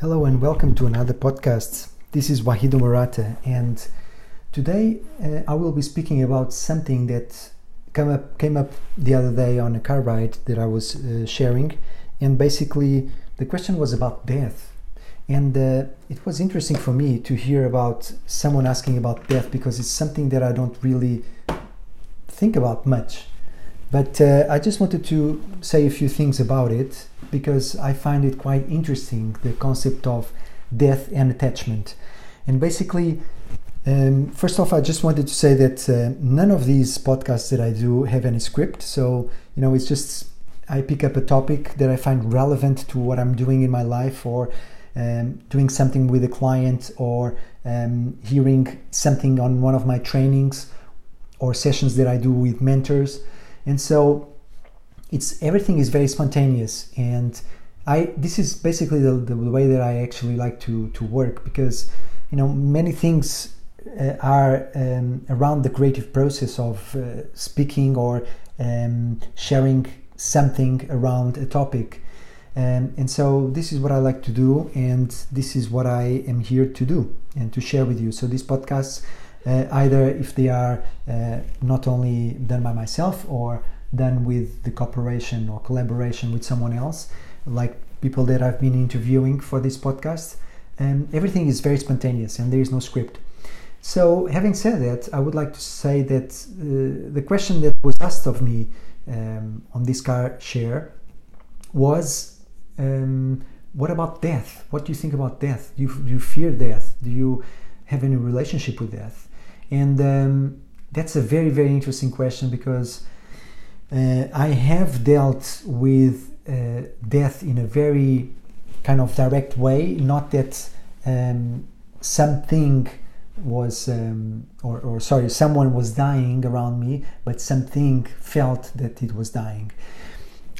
Hello and welcome to another podcast. This is Wahid Omarata, and today uh, I will be speaking about something that came up came up the other day on a car ride that I was uh, sharing, and basically the question was about death, and uh, it was interesting for me to hear about someone asking about death because it's something that I don't really think about much. But uh, I just wanted to say a few things about it because I find it quite interesting the concept of death and attachment. And basically, um, first off, I just wanted to say that uh, none of these podcasts that I do have any script. So, you know, it's just I pick up a topic that I find relevant to what I'm doing in my life or um, doing something with a client or um, hearing something on one of my trainings or sessions that I do with mentors. And so it's everything is very spontaneous. And I this is basically the, the way that I actually like to to work because you know many things uh, are um, around the creative process of uh, speaking or um, sharing something around a topic. Um, and so this is what I like to do and this is what I am here to do and to share with you. So these podcasts uh, either if they are uh, not only done by myself or done with the cooperation or collaboration with someone else, like people that I've been interviewing for this podcast. And everything is very spontaneous and there is no script. So, having said that, I would like to say that uh, the question that was asked of me um, on this car share was um, what about death? What do you think about death? Do you, do you fear death? Do you have any relationship with death? And um, that's a very, very interesting question because uh, I have dealt with uh, death in a very kind of direct way, not that um, something was, um, or, or, sorry, someone was dying around me, but something felt that it was dying.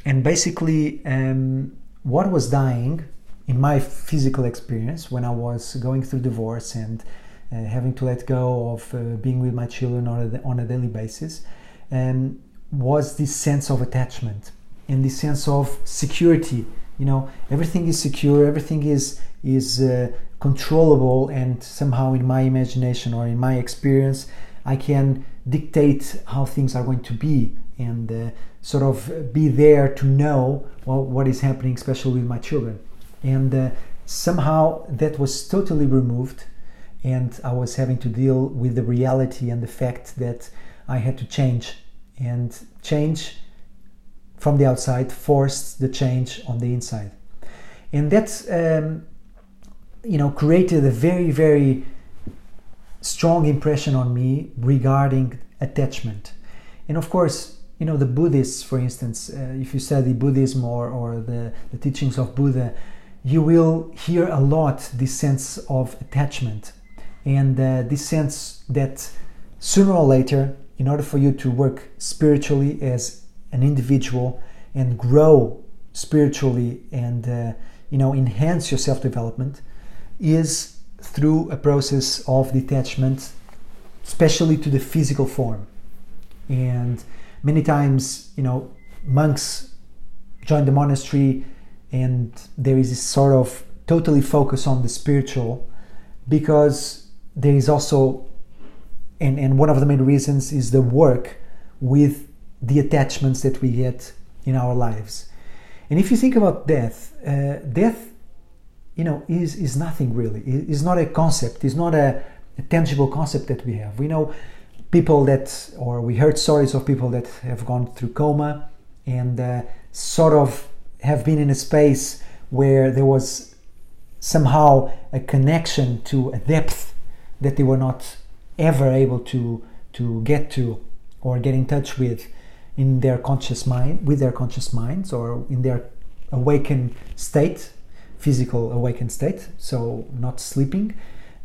And basically, um, what was dying in my physical experience when I was going through divorce and uh, having to let go of uh, being with my children on a, on a daily basis. Um, was this sense of attachment and this sense of security you know everything is secure everything is is uh, controllable and somehow in my imagination or in my experience i can dictate how things are going to be and uh, sort of be there to know well, what is happening especially with my children and uh, somehow that was totally removed and i was having to deal with the reality and the fact that i had to change. And change from the outside forced the change on the inside. And that um, you know created a very very strong impression on me regarding attachment. And of course you know the buddhists for instance uh, if you study buddhism or, or the, the teachings of buddha you will hear a lot this sense of attachment and uh, this sense that sooner or later in order for you to work spiritually as an individual and grow spiritually and uh, you know enhance your self-development is through a process of detachment especially to the physical form. And many times you know monks join the monastery and there is this sort of totally focus on the spiritual because there is also and, and one of the main reasons is the work with the attachments that we get in our lives. And if you think about death, uh, death, you know, is, is nothing really. It's not a concept. It's not a, a tangible concept that we have. We know people that, or we heard stories of people that have gone through coma and uh, sort of have been in a space where there was somehow a connection to a depth that they were not ever able to to get to or get in touch with in their conscious mind with their conscious minds or in their awakened state physical awakened state so not sleeping.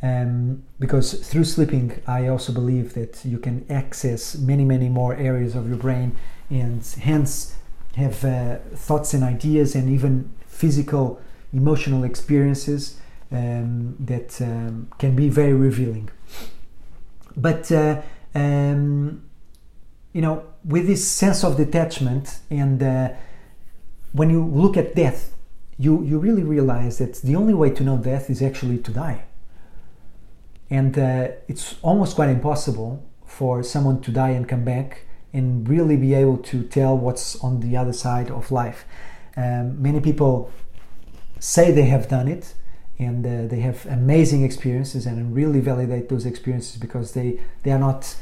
Um, because through sleeping i also believe that you can access many many more areas of your brain and hence have uh, thoughts and ideas and even physical emotional experiences um, that um, can be very revealing but uh, um, you know, with this sense of detachment, and uh, when you look at death, you, you really realize that the only way to know death is actually to die. And uh, it's almost quite impossible for someone to die and come back and really be able to tell what's on the other side of life. Um, many people say they have done it and uh, they have amazing experiences and really validate those experiences because they, they are not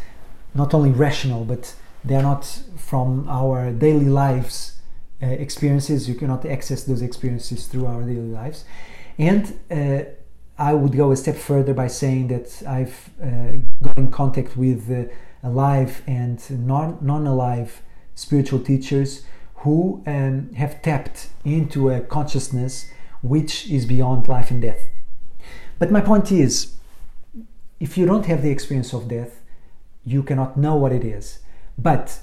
not only rational but they are not from our daily lives uh, experiences. You cannot access those experiences through our daily lives. And uh, I would go a step further by saying that I've uh, got in contact with uh, alive and non alive spiritual teachers who um, have tapped into a consciousness which is beyond life and death. But my point is, if you don't have the experience of death, you cannot know what it is. But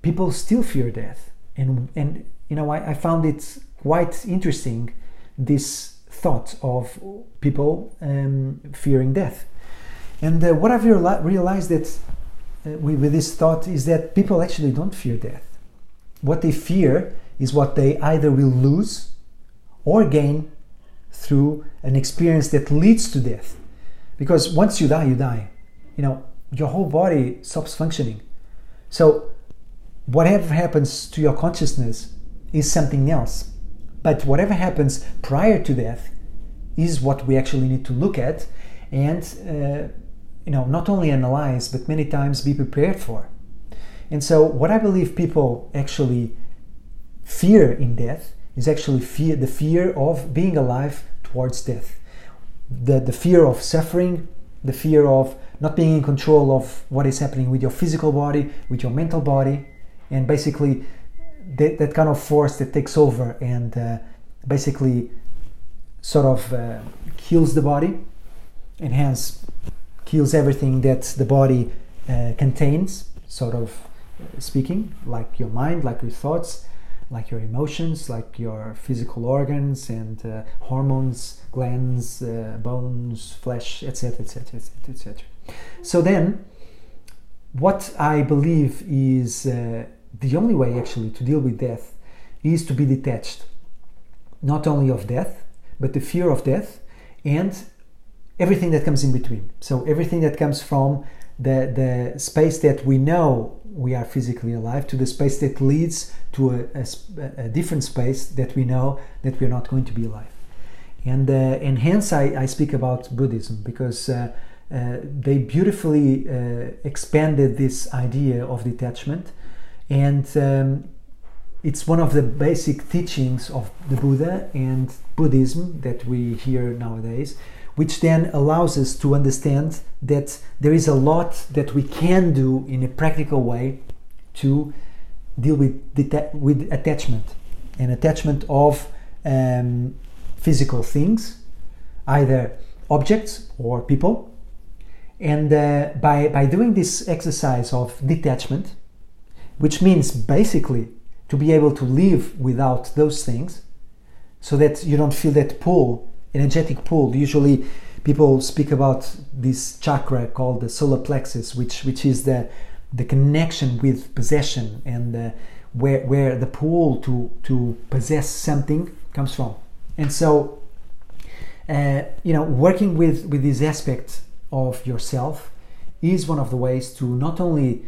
people still fear death. And, and you know, I, I found it quite interesting this thought of people um, fearing death. And uh, what I've realized that uh, with this thought is that people actually don't fear death. What they fear is what they either will lose or gain through an experience that leads to death. Because once you die, you die. You know, your whole body stops functioning. So, whatever happens to your consciousness is something else. But whatever happens prior to death is what we actually need to look at and uh, you know not only analyze but many times be prepared for and so what i believe people actually fear in death is actually fear the fear of being alive towards death. The, the fear of suffering the fear of not being in control of what is happening with your physical body with your mental body and basically that, that kind of force that takes over and uh, basically sort of uh, kills the body and hence kills everything that the body uh, contains, sort of uh, speaking, like your mind, like your thoughts, like your emotions, like your physical organs and uh, hormones, glands, uh, bones, flesh, etc., etc., etc., etc. So then, what I believe is uh, the only way actually to deal with death is to be detached, not only of death, but the fear of death and everything that comes in between. So everything that comes from the, the space that we know we are physically alive to the space that leads to a, a, a different space that we know that we're not going to be alive. And, uh, and hence I, I speak about Buddhism because uh, uh, they beautifully uh, expanded this idea of detachment and um, it's one of the basic teachings of the Buddha and Buddhism that we hear nowadays which then allows us to understand that there is a lot that we can do in a practical way to deal with, deta- with attachment and attachment of um, physical things, either objects or people. And uh, by, by doing this exercise of detachment, which means basically to be able to live without those things, so that you don't feel that pull energetic pool. Usually, people speak about this chakra called the solar plexus, which which is the the connection with possession and uh, where where the pull to to possess something comes from. And so, uh, you know, working with with this aspect of yourself is one of the ways to not only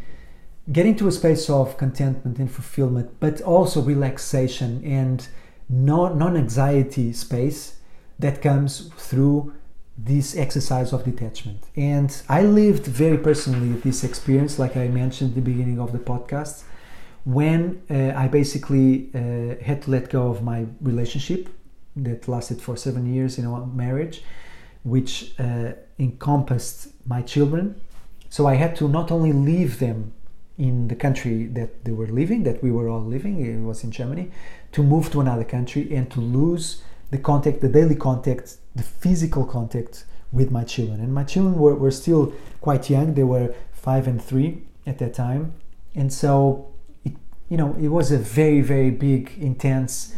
get into a space of contentment and fulfillment, but also relaxation and non anxiety space that comes through this exercise of detachment. And I lived very personally this experience, like I mentioned at the beginning of the podcast, when uh, I basically uh, had to let go of my relationship that lasted for seven years in a marriage, which uh, encompassed my children. So I had to not only leave them in the country that they were living, that we were all living, it was in Germany, to move to another country and to lose the contact, the daily contact, the physical contact with my children. And my children were, were still quite young, they were five and three at that time. And so, it, you know, it was a very, very big, intense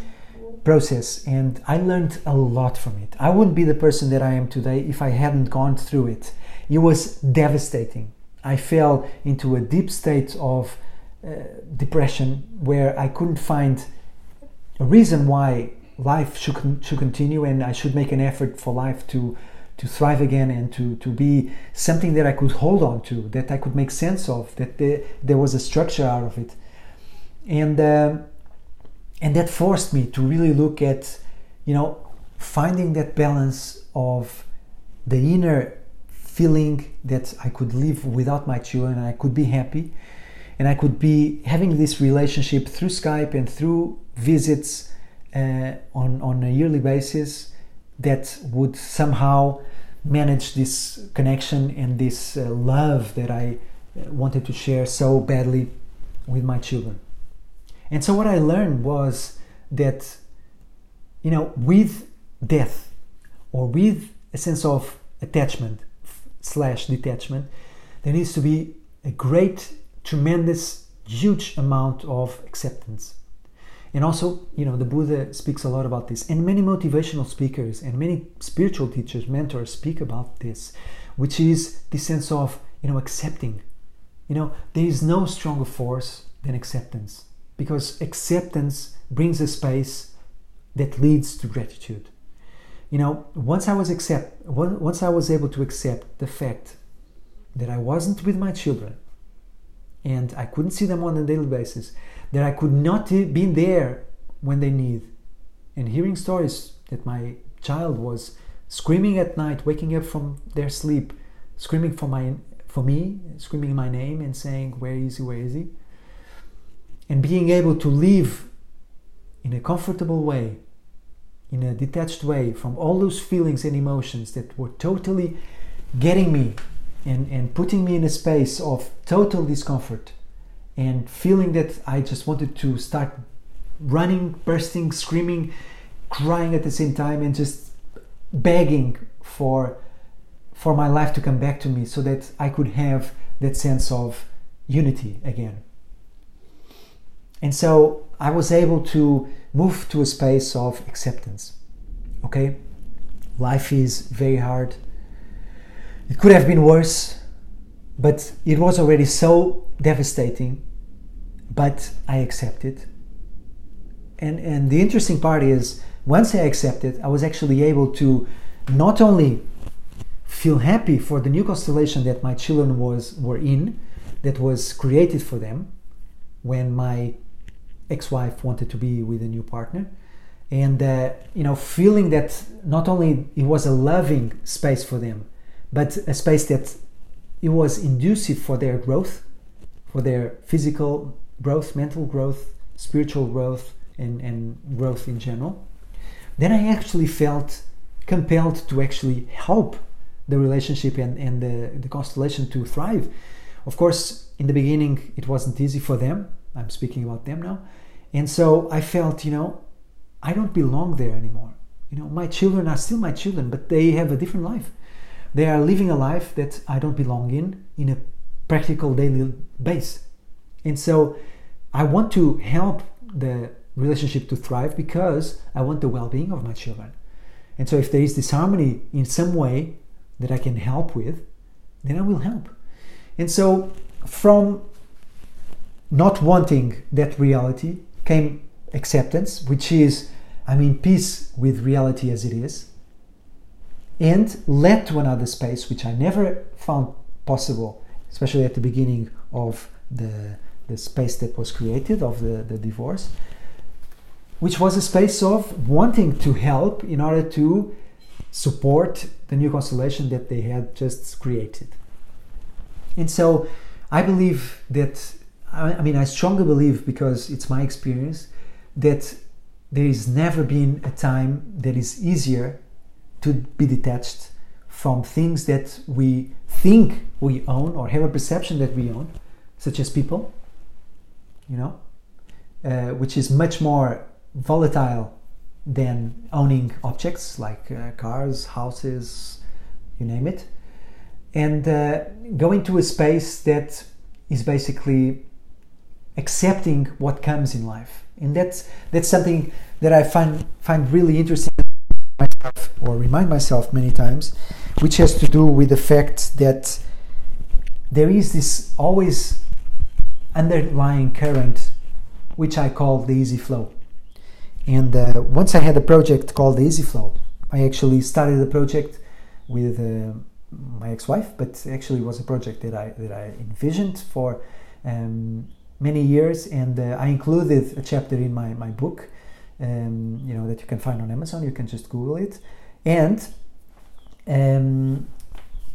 process. And I learned a lot from it. I wouldn't be the person that I am today if I hadn't gone through it. It was devastating. I fell into a deep state of uh, depression where I couldn't find a reason why life should should continue and I should make an effort for life to to thrive again and to to be something that I could hold on to, that I could make sense of, that there, there was a structure out of it, and uh, and that forced me to really look at, you know, finding that balance of the inner feeling that I could live without my children and I could be happy and I could be having this relationship through Skype and through visits uh, on, on a yearly basis that would somehow manage this connection and this uh, love that I uh, wanted to share so badly with my children. And so what I learned was that, you know, with death or with a sense of attachment slash detachment, there needs to be a great, tremendous, huge amount of acceptance. And also, you know, the Buddha speaks a lot about this, and many motivational speakers and many spiritual teachers, mentors speak about this, which is the sense of, you know, accepting. You know, there is no stronger force than acceptance because acceptance brings a space that leads to gratitude. You know, once I was accept, once I was able to accept the fact that I wasn't with my children, and I couldn't see them on a daily basis, that I could not be there when they need, and hearing stories that my child was screaming at night, waking up from their sleep, screaming for my for me, screaming my name and saying, "Where is he? Where is he?" and being able to live in a comfortable way, in a detached way from all those feelings and emotions that were totally getting me and, and putting me in a space of total discomfort and feeling that I just wanted to start running, bursting, screaming, crying at the same time, and just begging for for my life to come back to me so that I could have that sense of unity again. And so I was able to move to a space of acceptance. Okay? Life is very hard. It could have been worse, but it was already so devastating. But I accepted. And, and the interesting part is, once I accepted, I was actually able to not only feel happy for the new constellation that my children was were in, that was created for them, when my ex-wife wanted to be with a new partner and uh, you know feeling that not only it was a loving space for them but a space that it was inducive for their growth for their physical growth mental growth spiritual growth and, and growth in general then i actually felt compelled to actually help the relationship and, and the, the constellation to thrive of course in the beginning it wasn't easy for them I'm speaking about them now. And so I felt, you know, I don't belong there anymore. You know, my children are still my children, but they have a different life. They are living a life that I don't belong in, in a practical daily base. And so I want to help the relationship to thrive because I want the well being of my children. And so if there is disharmony in some way that I can help with, then I will help. And so from not wanting that reality came acceptance, which is, I'm in peace with reality as it is, and led to another space, which I never found possible, especially at the beginning of the, the space that was created of the, the divorce, which was a space of wanting to help in order to support the new constellation that they had just created. And so I believe that I mean, I strongly believe because it's my experience that there has never been a time that is easier to be detached from things that we think we own or have a perception that we own, such as people, you know, uh, which is much more volatile than owning objects like uh, cars, houses, you name it, and uh, going to a space that is basically accepting what comes in life. And that's that's something that i find find really interesting myself or remind myself many times which has to do with the fact that there is this always underlying current which i call the easy flow. And uh, once I had a project called the Easy Flow, I actually started the project with uh, my ex-wife, but actually it was a project that I that I envisioned for um, many years, and uh, I included a chapter in my my book, um, you know that you can find on Amazon. You can just Google it, and um,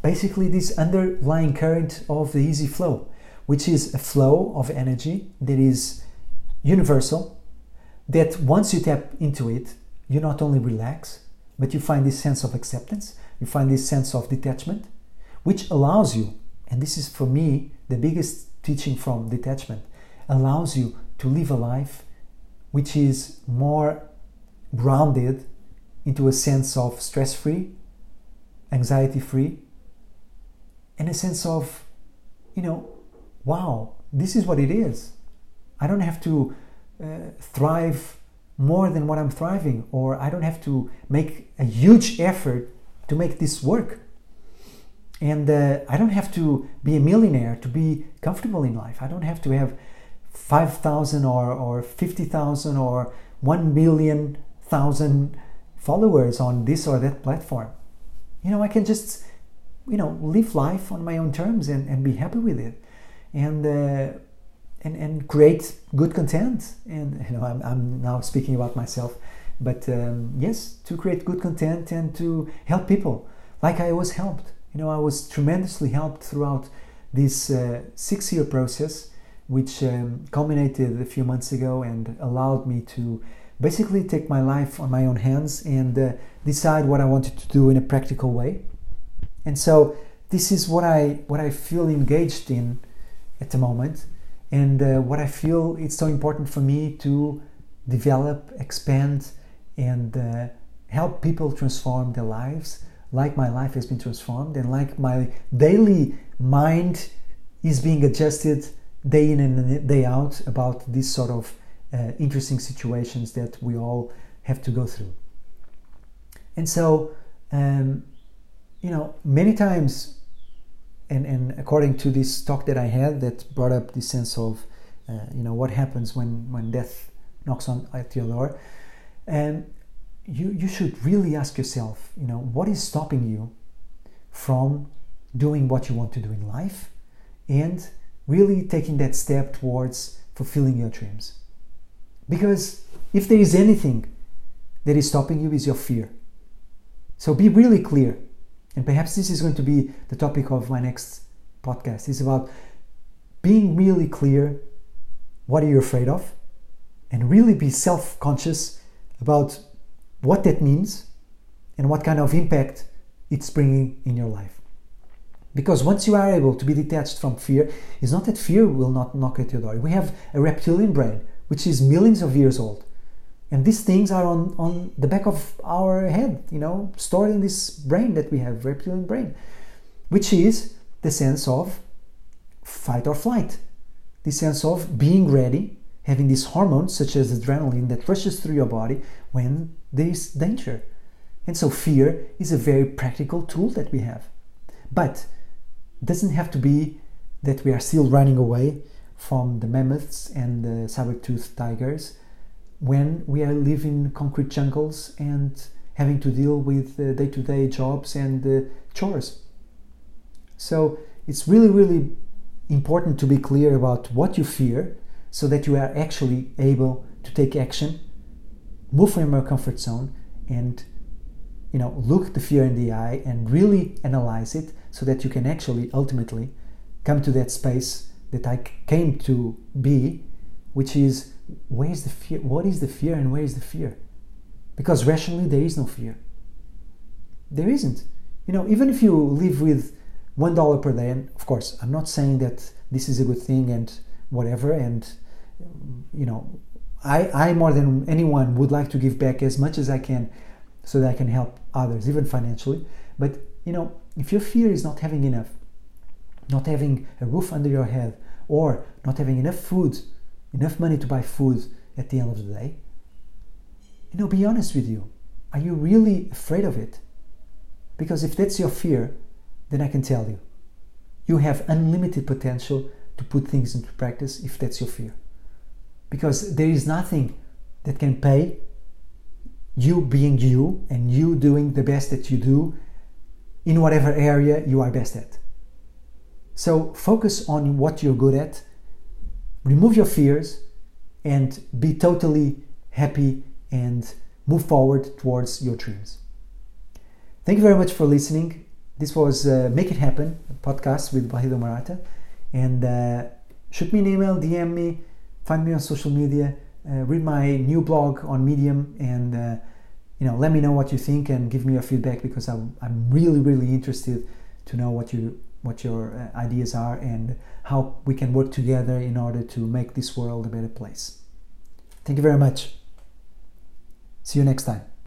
basically this underlying current of the easy flow, which is a flow of energy that is universal. That once you tap into it, you not only relax, but you find this sense of acceptance you find this sense of detachment, which allows you, and this is for me the biggest teaching from detachment, allows you to live a life which is more grounded into a sense of stress free, anxiety free, and a sense of, you know, wow, this is what it is. I don't have to uh, thrive more than what I'm thriving, or I don't have to make a huge effort to make this work. And uh, I don't have to be a millionaire to be comfortable in life. I don't have to have 5,000 or, or 50,000 or 1 million thousand followers on this or that platform. You know, I can just, you know, live life on my own terms and, and be happy with it. And, uh, and, and create good content. And, you know, I'm, I'm now speaking about myself but um, yes to create good content and to help people like i was helped you know i was tremendously helped throughout this uh, six year process which um, culminated a few months ago and allowed me to basically take my life on my own hands and uh, decide what i wanted to do in a practical way. And so this is what i what i feel engaged in at the moment. And uh, what i feel it's so important for me to develop expand and uh, help people transform their lives like my life has been transformed and like my daily mind is being adjusted day in and day out about these sort of uh, interesting situations that we all have to go through. And so, um, you know, many times, and, and according to this talk that I had that brought up this sense of, uh, you know, what happens when, when death knocks on at your door, and you, you should really ask yourself, you know, what is stopping you from doing what you want to do in life and really taking that step towards fulfilling your dreams. Because if there is anything that is stopping you is your fear. So be really clear. And perhaps this is going to be the topic of my next podcast. It's about being really clear what are you afraid of and really be self-conscious about what that means and what kind of impact it's bringing in your life. Because once you are able to be detached from fear, it's not that fear will not knock at your door. We have a reptilian brain, which is millions of years old. And these things are on, on the back of our head, you know, stored in this brain that we have, reptilian brain, which is the sense of fight or flight, the sense of being ready having these hormones such as adrenaline that rushes through your body when there is danger. And so fear is a very practical tool that we have. But it doesn't have to be that we are still running away from the mammoths and the saber-toothed tigers when we are living in concrete jungles and having to deal with day-to-day jobs and uh, chores. So it's really, really important to be clear about what you fear so that you are actually able to take action, move from your comfort zone, and you know look the fear in the eye and really analyze it so that you can actually ultimately come to that space that I came to be, which is where is the fear? What is the fear and where is the fear? Because rationally there is no fear. There isn't. You know, even if you live with one dollar per day, and of course, I'm not saying that this is a good thing and whatever and you know I, I more than anyone would like to give back as much as I can so that I can help others, even financially. But you know, if your fear is not having enough, not having a roof under your head, or not having enough food, enough money to buy food at the end of the day, you know, be honest with you. Are you really afraid of it? Because if that's your fear, then I can tell you, you have unlimited potential to put things into practice if that's your fear. Because there is nothing that can pay you being you and you doing the best that you do in whatever area you are best at. So focus on what you're good at, remove your fears, and be totally happy and move forward towards your dreams. Thank you very much for listening. This was uh, Make It Happen, podcast with Wahid Omarata. And uh, shoot me an email, DM me, find me on social media, uh, read my new blog on Medium, and uh, you know, let me know what you think and give me your feedback because I'm, I'm really, really interested to know what you what your uh, ideas are and how we can work together in order to make this world a better place. Thank you very much. See you next time.